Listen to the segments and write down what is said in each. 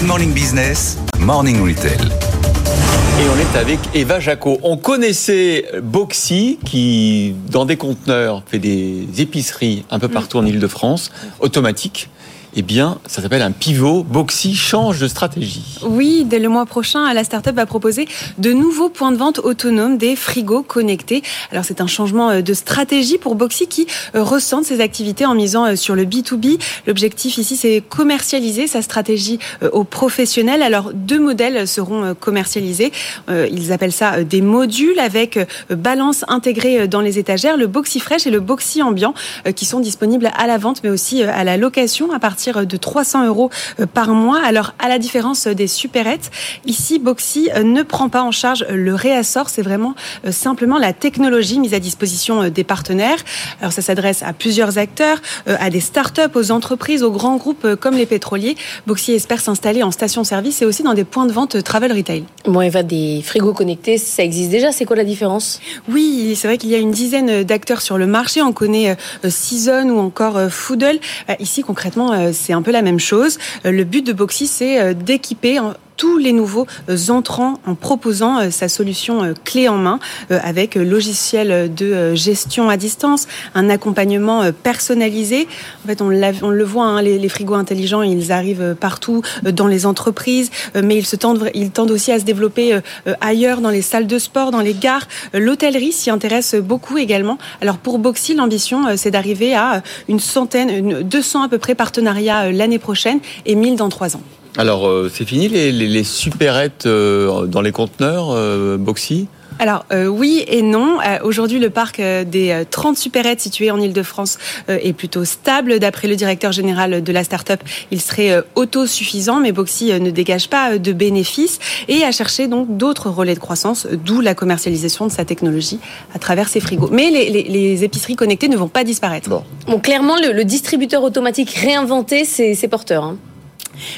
Good Morning Business, Morning Retail. Et on est avec Eva Jaco. On connaissait Boxy qui, dans des conteneurs, fait des épiceries un peu partout en Ile-de-France, automatiques eh bien, ça s'appelle un pivot. Boxy change de stratégie. Oui, dès le mois prochain, la startup va proposer de nouveaux points de vente autonomes, des frigos connectés. Alors, c'est un changement euh, de stratégie pour Boxy qui euh, ressent ses activités en misant euh, sur le B2B. L'objectif ici, c'est commercialiser sa stratégie aux professionnels. Alors, deux modèles seront commercialisés. Ils appellent ça des modules avec balance intégrée dans les étagères, le Boxy Fresh et le Boxy Ambiant qui sont disponibles à la vente, mais aussi à la location à partir de 300 euros euh, par mois. Alors, à la différence des supérettes, ici, Boxy euh, ne prend pas en charge le réassort. C'est vraiment euh, simplement la technologie mise à disposition des partenaires. Alors, ça s'adresse à plusieurs acteurs, à des startups, aux entreprises, aux grands groupes comme les pétroliers. Boxy espère s'installer en station-service et aussi dans des points de vente travel retail. Bon, Eva, des frigos connectés, ça existe déjà. C'est quoi la différence? Oui, c'est vrai qu'il y a une dizaine d'acteurs sur le marché. On connaît Season ou encore Foodle. Ici, concrètement, c'est un peu la même chose. Euh, le but de Boxy, c'est euh, d'équiper tous les nouveaux euh, entrants en proposant euh, sa solution euh, clé en main avec logiciel de gestion à distance, un accompagnement personnalisé. En fait, on, le voit, hein, les, frigos intelligents, ils arrivent partout dans les entreprises, mais ils se tendent, ils tendent aussi à se développer ailleurs, dans les salles de sport, dans les gares. L'hôtellerie s'y intéresse beaucoup également. Alors pour Boxy, l'ambition, c'est d'arriver à une centaine, une, 200 à peu près partenariats l'année prochaine et 1000 dans trois ans. Alors, euh, c'est fini les, les, les supérettes euh, dans les conteneurs, euh, Boxy? Alors euh, oui et non. Euh, aujourd'hui, le parc euh, des 30 supérettes situés en Ile-de-France est plutôt stable. D'après le directeur général de la start-up, il serait autosuffisant, mais Boxy ne dégage pas de bénéfices et a cherché donc d'autres relais de croissance, d'où la commercialisation de sa technologie à travers ses frigos. Mais les, les, les épiceries connectées ne vont pas disparaître. Bon, bon clairement, le, le, distributeur automatique réinventé, c'est porteur. Hein.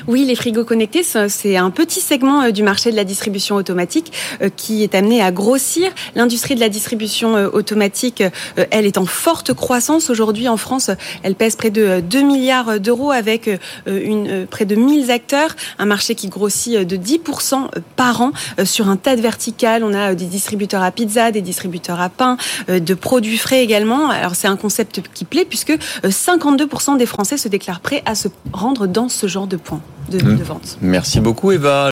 Oui, les frigos connectés, c'est un petit segment euh, du marché de la distribution automatique euh, qui est amené à grossir. L'industrie de la distribution euh, automatique, elle est en forte croissance aujourd'hui en France. Elle pèse près de 2 milliards d'euros avec une, près de 1000 acteurs, un marché qui grossit de 10% par an sur un tas de verticales. On a des distributeurs à pizza, des distributeurs à pain, de produits frais également. Alors c'est un concept qui plaît puisque 52% des Français se déclarent prêts à se rendre dans ce genre de de, de vente. Merci beaucoup Eva.